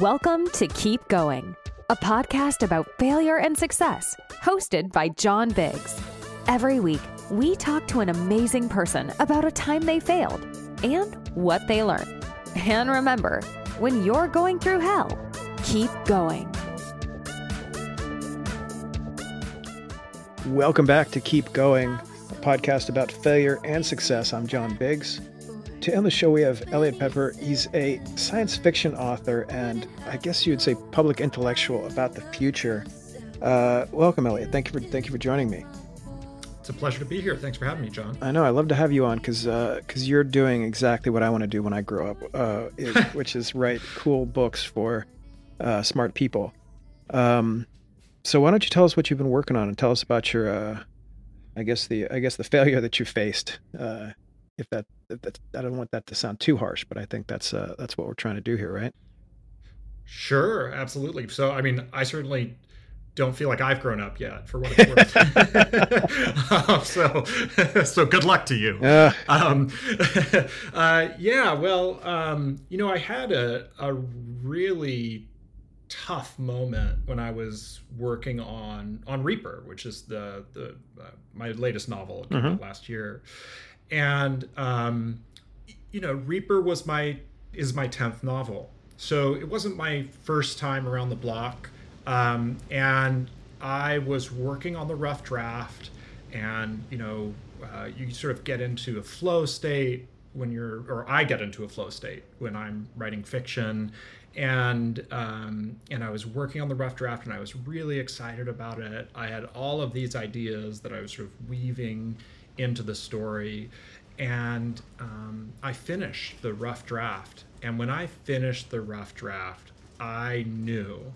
Welcome to Keep Going, a podcast about failure and success, hosted by John Biggs. Every week, we talk to an amazing person about a time they failed and what they learned. And remember, when you're going through hell, keep going. Welcome back to Keep Going, a podcast about failure and success. I'm John Biggs. To end the show, we have Eliot Peper. He's a science fiction author and I guess you would say public intellectual about the future. Uh, welcome, Eliot. Thank you for thank you for joining me. It's a pleasure to be here. Thanks for having me, John. I know. I love to have you on because because uh, you're doing exactly what I want to do when I grow up, uh, it, which is write cool books for uh, smart people. Um, so why don't you tell us what you've been working on and tell us about your, uh, I guess the I guess the failure that you faced uh, if that, if that I don't want that to sound too harsh, but I think that's uh, that's what we're trying to do here, right? Sure, absolutely. So, I mean, I certainly don't feel like I've grown up yet, for what it's worth. um, so, so good luck to you. Uh. Um, uh, yeah, well, um, you know, I had a a really tough moment when I was working on on Reaper, which is the the uh, my latest novel mm-hmm. last year, and um, you know, Reaper was my is my tenth novel, so it wasn't my first time around the block, um, and I was working on the rough draft, and you know, uh, you sort of get into a flow state when you're, or I get into a flow state when I'm writing fiction, and um, and I was working on the rough draft, and I was really excited about it. I had all of these ideas that I was sort of weaving into the story. And um, I finished the rough draft. And when I finished the rough draft, I knew,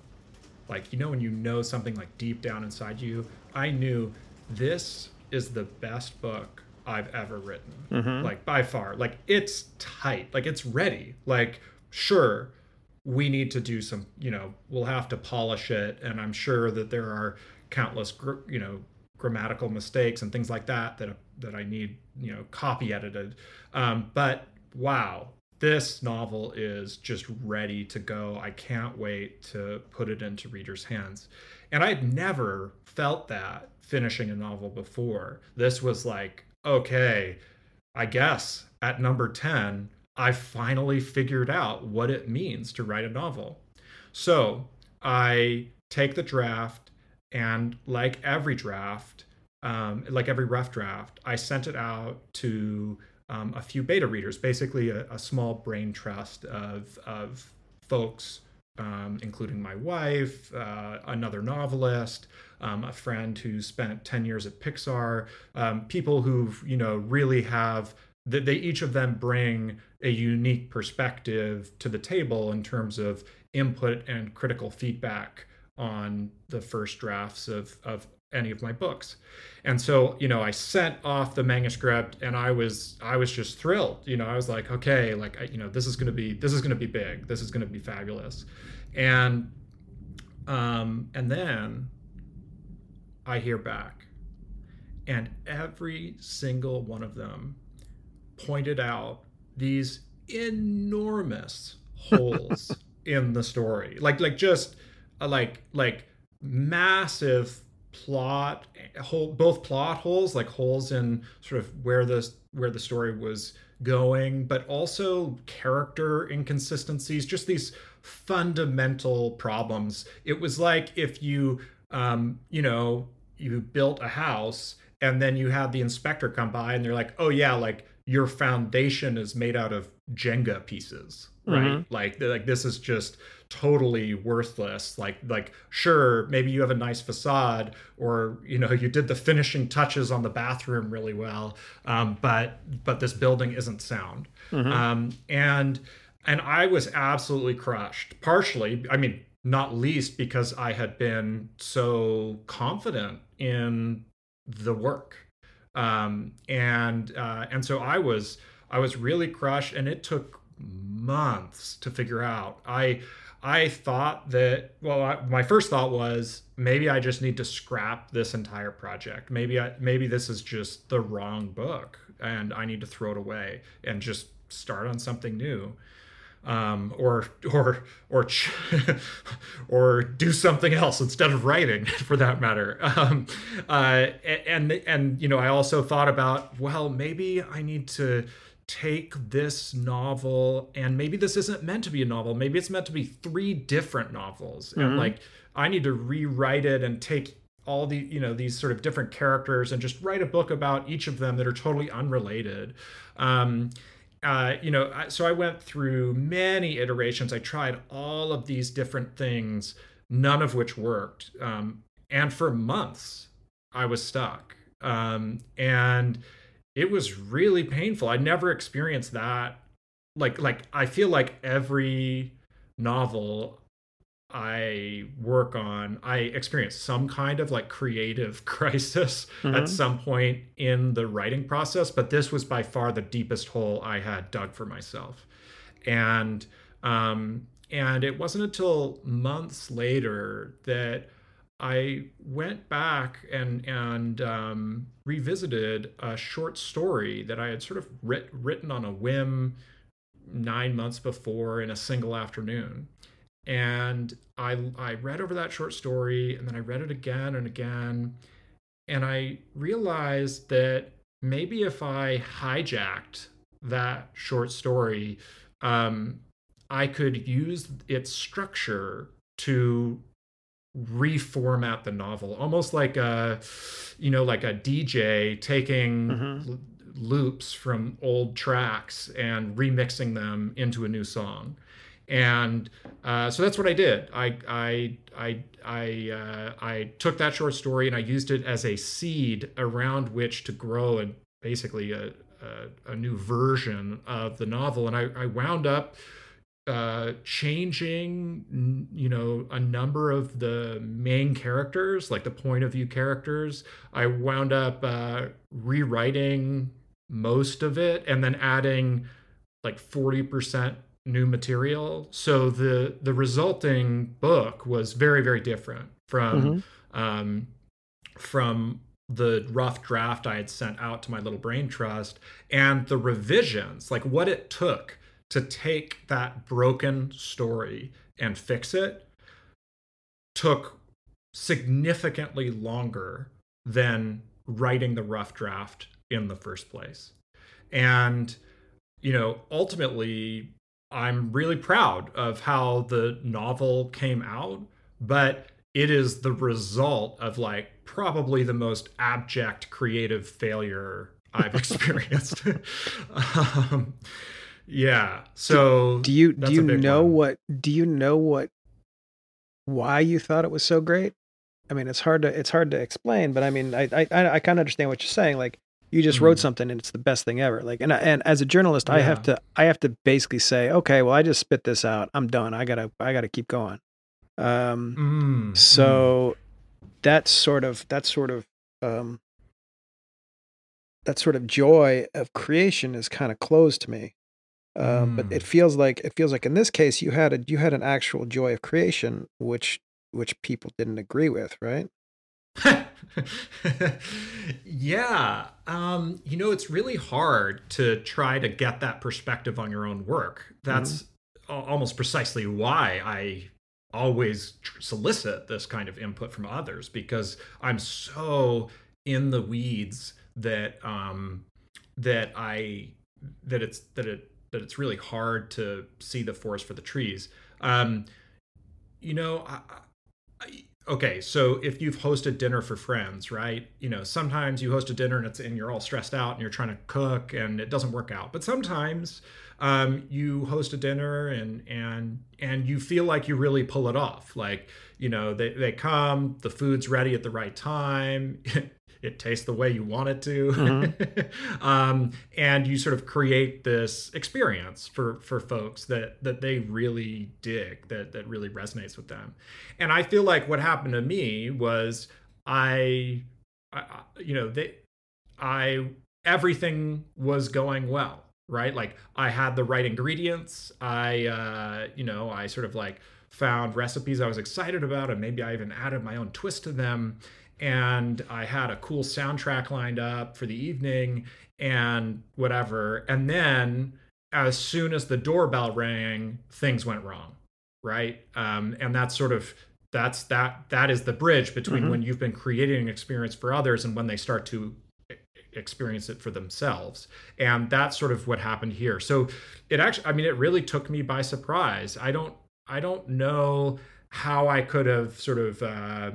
like, you know, when you know something like deep down inside you, I knew this is the best book I've ever written. Mm-hmm. Like, by far. Like, it's tight. Like, it's ready. Like, sure, we need to do some, you know, we'll have to polish it. And I'm sure that there are countless, you know, grammatical mistakes and things like that that that I need you know copy edited. Um, but wow, this novel is just ready to go. I can't wait to put it into readers' hands. And I'd never felt that finishing a novel before. This was like, okay, I guess at number 10, I finally figured out what it means to write a novel. So I take the draft and like every draft, um, like every rough draft, I sent it out to um, a few beta readers, basically a, a, small brain trust of, of folks, um, including my wife, uh, another novelist, um, a friend who spent 10 years at Pixar, um, people who you know really have that they each of them bring a unique perspective to the table in terms of input and critical feedback on the first drafts of of any of my books. And so, you know, I sent off the manuscript and I was I was just thrilled. You know, I was like, okay, like you know, this is going to be this is going to be big. This is going to be fabulous. And um and then I hear back and every single one of them pointed out these enormous holes in the story. Like like just like like massive plot hole both plot holes like holes in sort of where the where the story was going but also character inconsistencies just these fundamental problems it was like if you um you know you built a house and then you had the inspector come by and they're like oh yeah like your foundation is made out of jenga pieces right mm-hmm. like like this is just totally worthless. Like like sure maybe you have a nice facade or you know you did the finishing touches on the bathroom really well um, but but this building isn't sound. Mm-hmm. um, and and i was absolutely crushed partially i mean not least because i had been so confident in the work. Um, and uh, and so i was i was really crushed and it took months to figure out. I I thought that well, I, my first thought was maybe I just need to scrap this entire project. Maybe I maybe this is just the wrong book and I need to throw it away and just start on something new. um, or or or or do something else instead of writing, for that matter. Um, uh, and and you know, I also thought about well, maybe I need to take this novel and maybe this isn't meant to be a novel maybe it's meant to be three different novels. Mm-hmm. and like i need to rewrite it and take all the you know these sort of different characters and just write a book about each of them that are totally unrelated. Um, uh, you know so i went through many iterations. I tried all of these different things none of which worked. Um, and for months i was stuck. Um, and it was really painful. I never experienced that. Like like I feel like every novel I work on, I experience some kind of like creative crisis mm-hmm. at some point in the writing process, but this was by far the deepest hole I had dug for myself. And um and it wasn't until months later that I went back and and um, revisited a short story that I had sort of writ- written on a whim nine months before in a single afternoon, and I I read over that short story and then I read it again and again, and I realized that maybe if I hijacked that short story, um, I could use its structure to reformat the novel. Almost like a you know like a dj taking mm-hmm. l- loops from old tracks and remixing them into a new song. And uh, so that's what i did. I i i I, uh, I took that short story and i used it as a seed around which to grow and basically a, a, a new version of the novel. And i, I wound up uh, changing, you know, a number of the main characters, like the point of view characters. I wound up uh, rewriting most of it and then adding like 40% new material. So the the resulting book was very very different from mm-hmm. um, from the rough draft I had sent out to my little brain trust and the revisions, like what it took to take that broken story and fix it took significantly longer than writing the rough draft in the first place. And, you know, ultimately, I'm really proud of how the novel came out, but it is the result of like probably the most abject creative failure I've experienced. um, yeah. So do, do you do you know one. what do you know what why you thought it was so great? I mean, it's hard to it's hard to explain, but I mean, I I I kind of understand what you're saying. Like you just mm. wrote something and it's the best thing ever. Like and and as a journalist, yeah. I have to I have to basically say, okay, well, I just spit this out. I'm done. I gotta I gotta keep going. Um, mm. so mm. that's sort of that's sort of um that sort of joy of creation is kind of closed to me. Um, mm. But it feels like it feels like in this case you had a you had an actual joy of creation, which which people didn't agree with, right? yeah. Um, you know, it's really hard to try to get that perspective on your own work. That's mm-hmm. almost precisely why I always solicit this kind of input from others because I'm so in the weeds that um that I that it's that it that it's really hard to see the forest for the trees. Um, you know, I, I, okay, so if you've hosted dinner for friends, right? You know, sometimes you host a dinner and it's and you're all stressed out and you're trying to cook and it doesn't work out. But sometimes um, you host a dinner and and and you feel like you really pull it off. Like you know, they they come, the food's ready at the right time. it tastes the way you want it to. Mm-hmm. um, and you sort of create this experience for for folks that that they really dig that that really resonates with them. And i feel like what happened to me was i, I you know they i everything was going well right? Like i had the right ingredients. I uh you know i sort of like found recipes i was excited about and maybe i even added my own twist to them and I had a cool soundtrack lined up for the evening and whatever. And then as soon as the doorbell rang, things went wrong, right? Um, and that's sort of that's that that is the bridge between mm-hmm. when you've been creating an experience for others and when they start to experience it for themselves and that's sort of what happened here so it actually i mean it really took me by surprise i don't i don't know how i could have sort of uh,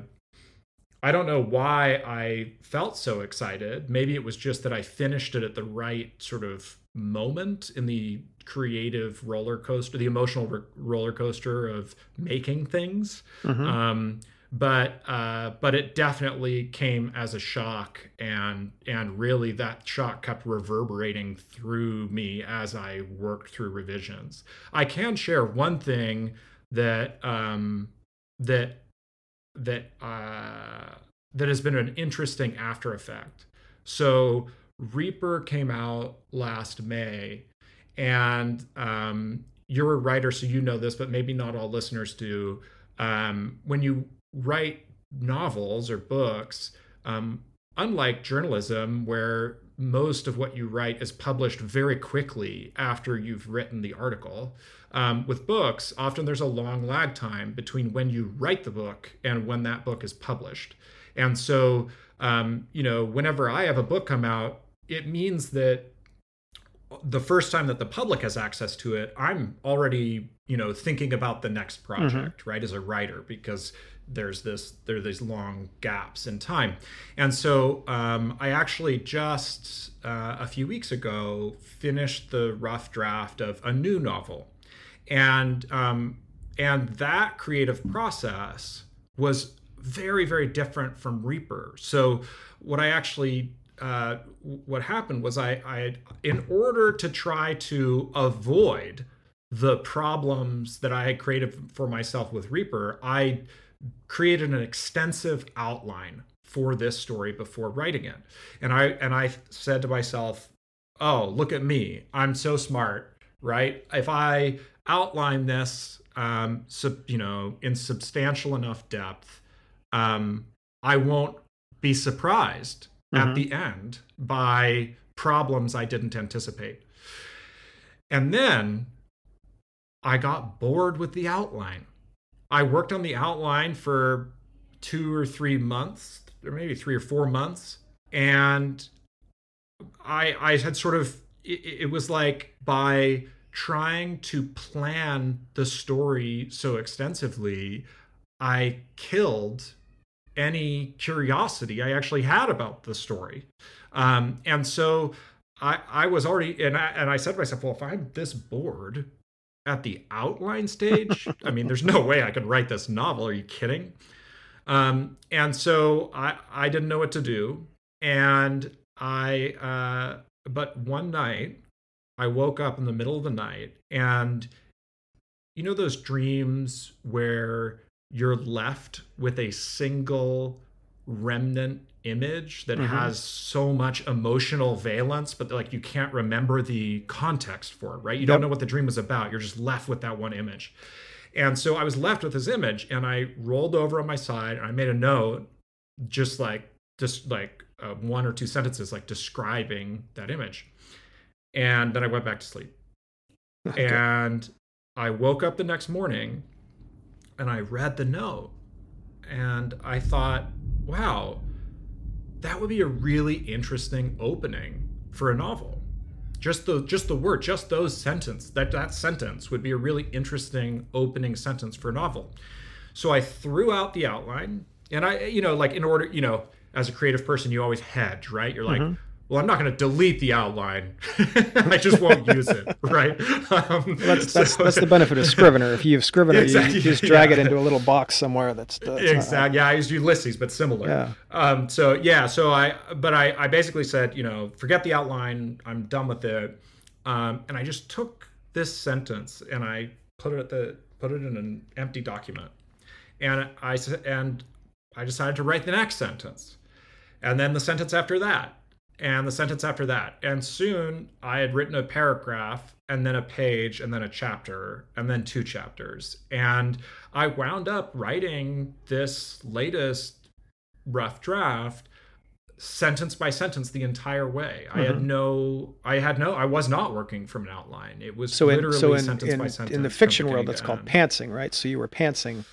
I don't know why I felt so excited. Maybe it was just that I finished it at the right sort of moment in the creative roller coaster, the emotional r- roller coaster of making things. Mm-hmm. Um, but uh, but it definitely came as a shock, and and really that shock kept reverberating through me as I worked through revisions. I can share one thing that um, that that uh, that has been an interesting after effect. So Reaper came out last May, and um, you're a writer, so you know this, but maybe not all listeners do. Um, when you write novels or books, um, unlike journalism, where most of what you write is published very quickly after you've written the article. Um, with books, often there's a long lag time between when you write the book and when that book is published. And so, um, you know, whenever I have a book come out, it means that the first time that the public has access to it, I'm already, you know, thinking about the next project, mm-hmm. right, as a writer, because there's this there are these long gaps in time. And so um, i actually just uh, a few weeks ago finished the rough draft of a new novel. And um, and that creative process was very very different from reaper. So what i actually uh, what happened was I, I in order to try to avoid the problems that i had created for myself with reaper i created an extensive outline for this story before writing it. And I and I said to myself, "Oh, look at me. I'm so smart, right? If I outline this um sub, you know, in substantial enough depth, um I won't be surprised mm-hmm. at the end by problems I didn't anticipate." And then I got bored with the outline. I worked on the outline for two or three months, or maybe three or four months, and I I had sort of it, it was like by trying to plan the story so extensively, I killed any curiosity I actually had about the story. Um, and so I, I was already, and I, and I said to myself, well, if I'm this bored, at the outline stage. I mean, there's no way I could write this novel. Are you kidding? Um, and so I I didn't know what to do, and I uh, but one night I woke up in the middle of the night, and you know those dreams where you're left with a single remnant image that mm-hmm. has so much emotional valence but like you can't remember the context for it right you yep. don't know what the dream was about you're just left with that one image and so i was left with this image and i rolled over on my side and i made a note just like just like uh, one or two sentences like describing that image and then i went back to sleep okay. and i woke up the next morning and i read the note and i thought wow, that would be a really interesting opening for a novel. Just the just the word, just those sentence, that that sentence would be a really interesting opening sentence for a novel. So I threw out the outline and I you know like in order, you know, as a creative person you always hedge, right? You're like, mm-hmm well, I'm not going to delete the outline. I just won't use it, right? Um, that's that's, so, that's the benefit of Scrivener. If you have Scrivener, exactly, you just drag yeah. it into a little box somewhere. That's, that's exactly. Yeah, I used Ulysses, but similar. Yeah. Um, so yeah, so I, but I, I basically said, you know, forget the outline. I'm done with it. Um, and I just took this sentence and I put it at the put it in an empty document, and I and I decided to write the next sentence, and then the sentence after that and the sentence after that. And soon I had written a paragraph and then a page and then a chapter and then two chapters. And I wound up writing this latest rough draft sentence by sentence the entire way. Mm-hmm. I had mm-hmm. no, I had no, I was not working from an outline. It was so literally in, so in, sentence in, by sentence. In the fiction world, that's called pantsing, right? So you were pantsing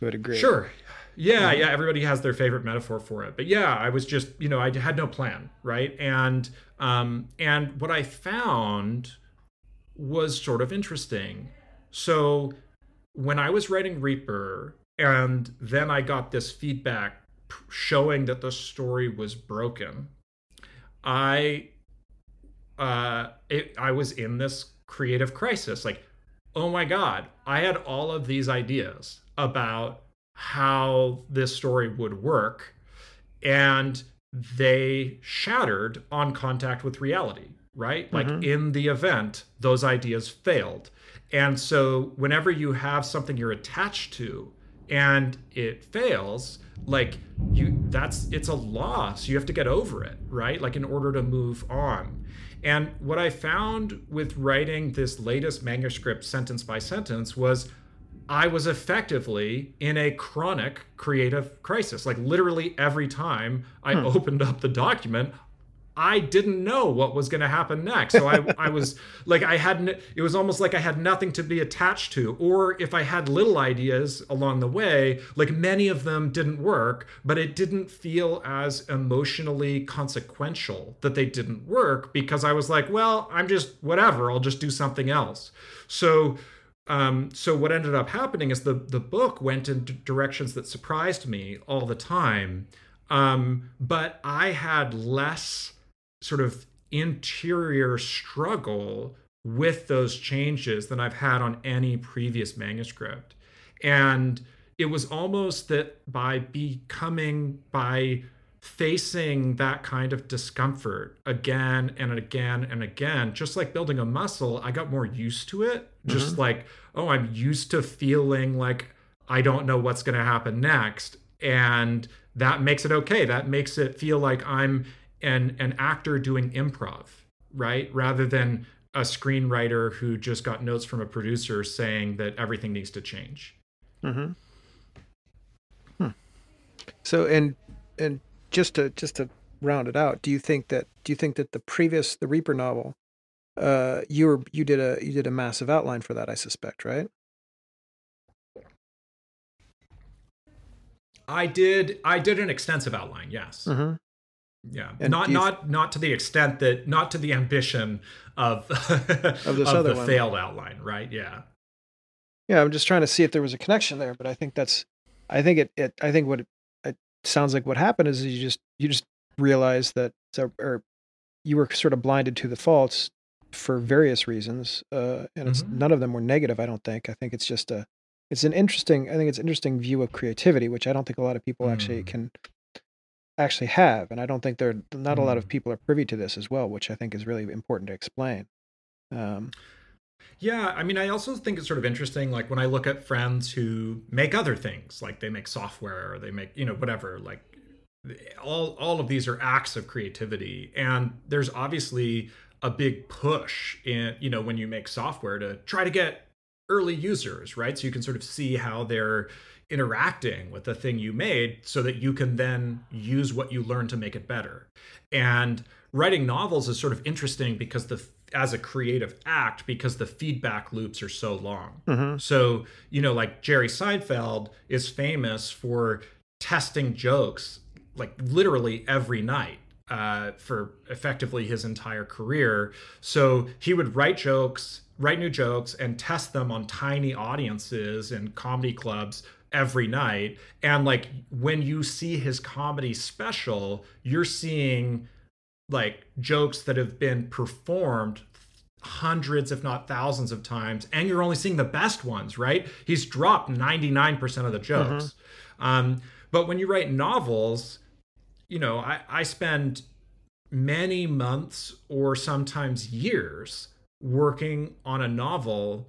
to a degree. Sure. Yeah, yeah. Everybody has their favorite metaphor for it, but yeah, I was just, you know, I had no plan, right? And um, and what I found was sort of interesting. So when I was writing Reaper, and then I got this feedback showing that the story was broken. I uh it, I was in this creative crisis like oh my god, I had all of these ideas about how this story would work and they shattered on contact with reality, right? Mm-hmm. Like in the event those ideas failed. And so whenever you have something you're attached to and it fails, like you that's it's a loss you have to get over it right like in order to move on and what i found with writing this latest manuscript sentence by sentence was i was effectively in a chronic creative crisis like literally every time i hmm. opened up the document I didn't know what was going to happen next. So I, I was like, I hadn't, it was almost like I had nothing to be attached to. Or if I had little ideas along the way, like many of them didn't work, but it didn't feel as emotionally consequential that they didn't work because I was like, well, I'm just whatever, I'll just do something else. So, um, so what ended up happening is the, the book went in directions that surprised me all the time. Um, but I had less sort of interior struggle with those changes than I've had on any previous manuscript. And it was almost that by becoming, by facing that kind of discomfort again and again and again, just like building a muscle, I got more used to it. Just mm-hmm. like, oh, I'm used to feeling like I don't know what's going to happen next. And that makes it okay. That makes it feel like I'm an an actor doing improv, right? Rather than a screenwriter who just got notes from a producer saying that everything needs to change. Mm-hmm. Hmm. So and and just to just to round it out, do you think that do you think that the previous the Reaper novel, uh, you were you did a you did a massive outline for that, I suspect, right? I did I did an extensive outline, yes. Mm-hmm. Yeah, and not not not to the extent that not to the ambition of of this of other the one. failed outline, right? Yeah. Yeah, I'm just trying to see if there was a connection there, but I think that's, I think it, it I think what it sounds like what happened is you just you just realized that or you were sort of blinded to the faults for various reasons, uh, and it's mm-hmm. none of them were negative. I don't think. I think it's just a, it's an interesting. I think it's an interesting view of creativity, which I don't think a lot of people mm. actually can actually have and i don't think there not a lot of mm. people are privy to this as well which i think is really important to explain um, yeah i mean i also think it's sort of interesting like when i look at friends who make other things like they make software or they make you know whatever like all all of these are acts of creativity and there's obviously a big push in you know when you make software to try to get early users right so you can sort of see how they're interacting with the thing you made so that you can then use what you learn to make it better. And writing novels is sort of interesting because the as a creative act because the feedback loops are so long. Mm-hmm. So, you know, like Jerry Seinfeld is famous for testing jokes like literally every night uh, for effectively his entire career. So he would write jokes, write new jokes, and test them on tiny audiences and comedy clubs every night. And like when you see his comedy special, you're seeing like jokes that have been performed hundreds if not thousands of times and you're only seeing the best ones right? He's dropped 99% of the jokes. Mm-hmm. um, but when you write novels you know I, I spend many months or sometimes years working on a novel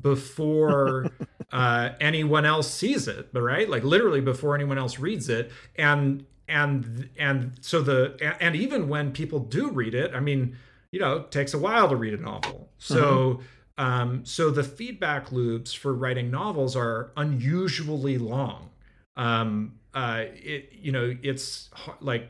before uh, anyone else sees it right? Like literally before anyone else reads it. And and and so the and even when people do read it i mean you know it takes a while to read a novel so mm-hmm. um so the feedback loops for writing novels are unusually long um uh it you know it's like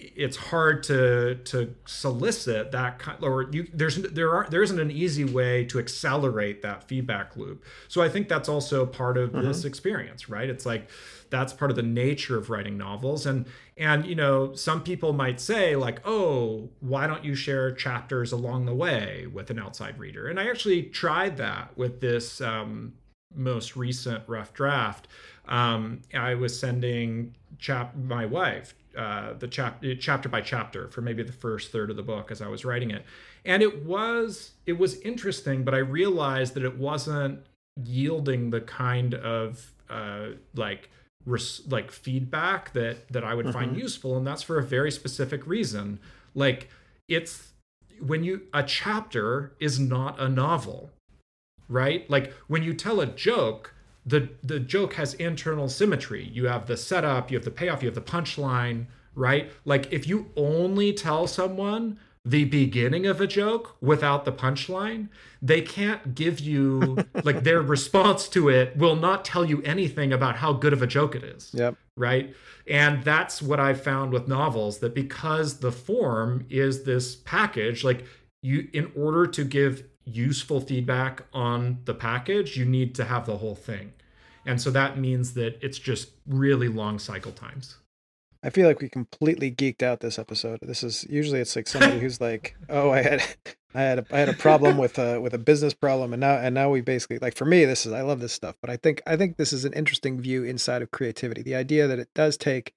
it's hard to to solicit that kind or you there's there are there isn't an easy way to accelerate that feedback loop. So i think that's also part of mm-hmm. this experience right? It's like that's part of the nature of writing novels. And and you know some people might say like oh why don't you share chapters along the way with an outside reader? And i actually tried that with this um, most recent rough draft. Um, i was sending chap my wife uh, the chap- chapter by chapter for maybe the first third of the book as I was writing it, and it was it was interesting, but I realized that it wasn't yielding the kind of uh, like res- like feedback that that I would mm-hmm. find useful, and that's for a very specific reason. Like it's when you a chapter is not a novel, right? Like when you tell a joke the the joke has internal symmetry. You have the setup, you have the payoff, you have the punchline, right? Like if you only tell someone the beginning of a joke without the punchline, they can't give you like their response to it will not tell you anything about how good of a joke it is. Yep. Right? And that's what I found with novels that because the form is this package, like you in order to give useful feedback on the package, you need to have the whole thing. And so that means that it's just really long cycle times. I feel like we completely geeked out this episode. This is usually it's like somebody who's like, "Oh, I had, I had, a, I had a problem with a with a business problem, and now and now we basically like for me, this is I love this stuff, but I think I think this is an interesting view inside of creativity. The idea that it does take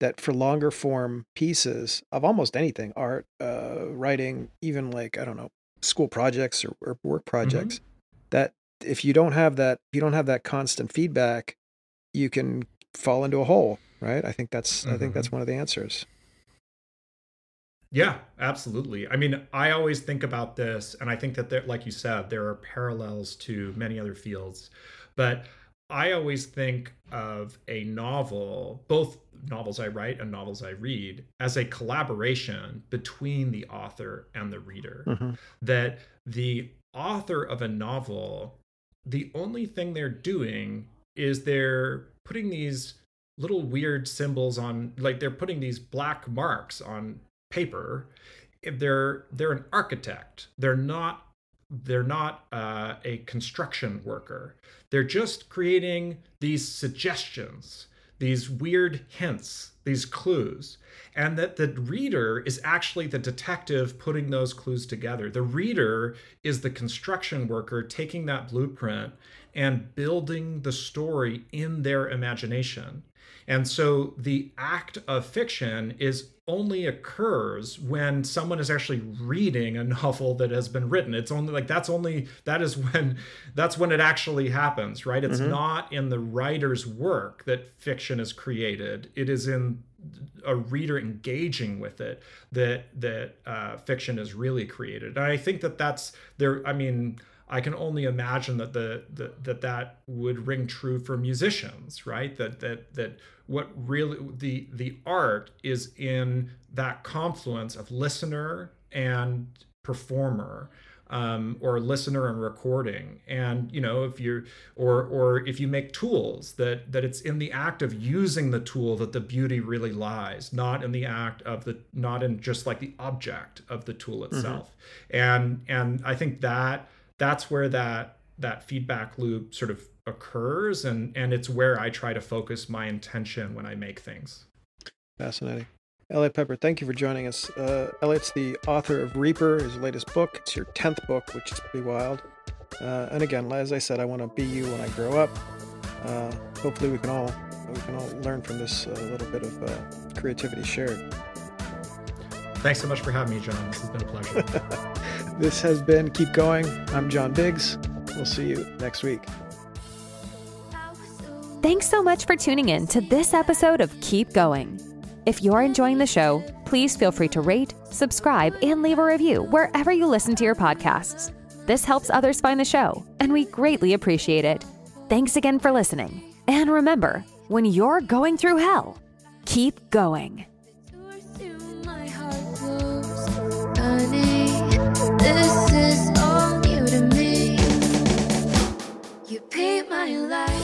that for longer form pieces of almost anything, art, uh, writing, even like I don't know, school projects or, or work projects, mm-hmm. that if you don't have that, if you don't have that constant feedback, you can fall into a hole, right? I think that's mm-hmm. I think that's mm-hmm. one of the answers. Yeah, absolutely. I mean, I always think about this, and I think that there, like you said, there are parallels to many other fields, but I always think of a novel, both novels I write and novels I read, as a collaboration between the author and the reader. Mm-hmm. That the author of a novel the only thing they're doing is they're putting these little weird symbols on like they're putting these black marks on paper If they're they're an architect they're not they're not uh, a construction worker they're just creating these suggestions these weird hints these clues and that the reader is actually the detective putting those clues together. The reader is the construction worker taking that blueprint and building the story in their imagination. And so the act of fiction is only occurs when someone is actually reading a novel that has been written. It's only like that's only that is when that's when it actually happens, right? It's mm-hmm. not in the writer's work that fiction is created. It is in a reader engaging with it that that uh, fiction is really created. And I think that that's there. I mean, I can only imagine that the, the that that would ring true for musicians, right? That that that what really the the art is in that confluence of listener and performer um, or listener and recording and you know if you're or or if you make tools that that it's in the act of using the tool that the beauty really lies not in the act of the not in just like the object of the tool mm-hmm. itself mm-hmm. and and i think that that's where that that feedback loop sort of occurs and and it's where i try to focus my intention when i make things fascinating Eliot Peper, thank you for joining us. Uh, Eliot's the author of Reaper, his latest book. It's your 10th book, which is pretty wild. Uh, and again, as I said, I want to be you when I grow up. Uh, hopefully, we can all we can all learn from this uh, little bit of uh, creativity shared. Thanks so much for having me, John. This has been a pleasure. this has been Keep Going. I'm John Biggs. We'll see you next week. Thanks so much for tuning in to this episode of Keep Going. If you're enjoying the show, please feel free to rate, subscribe, and leave a review wherever you listen to your podcasts. This helps others find the show, and we greatly appreciate it. Thanks again for listening. And remember, when you're going through hell, keep going. you like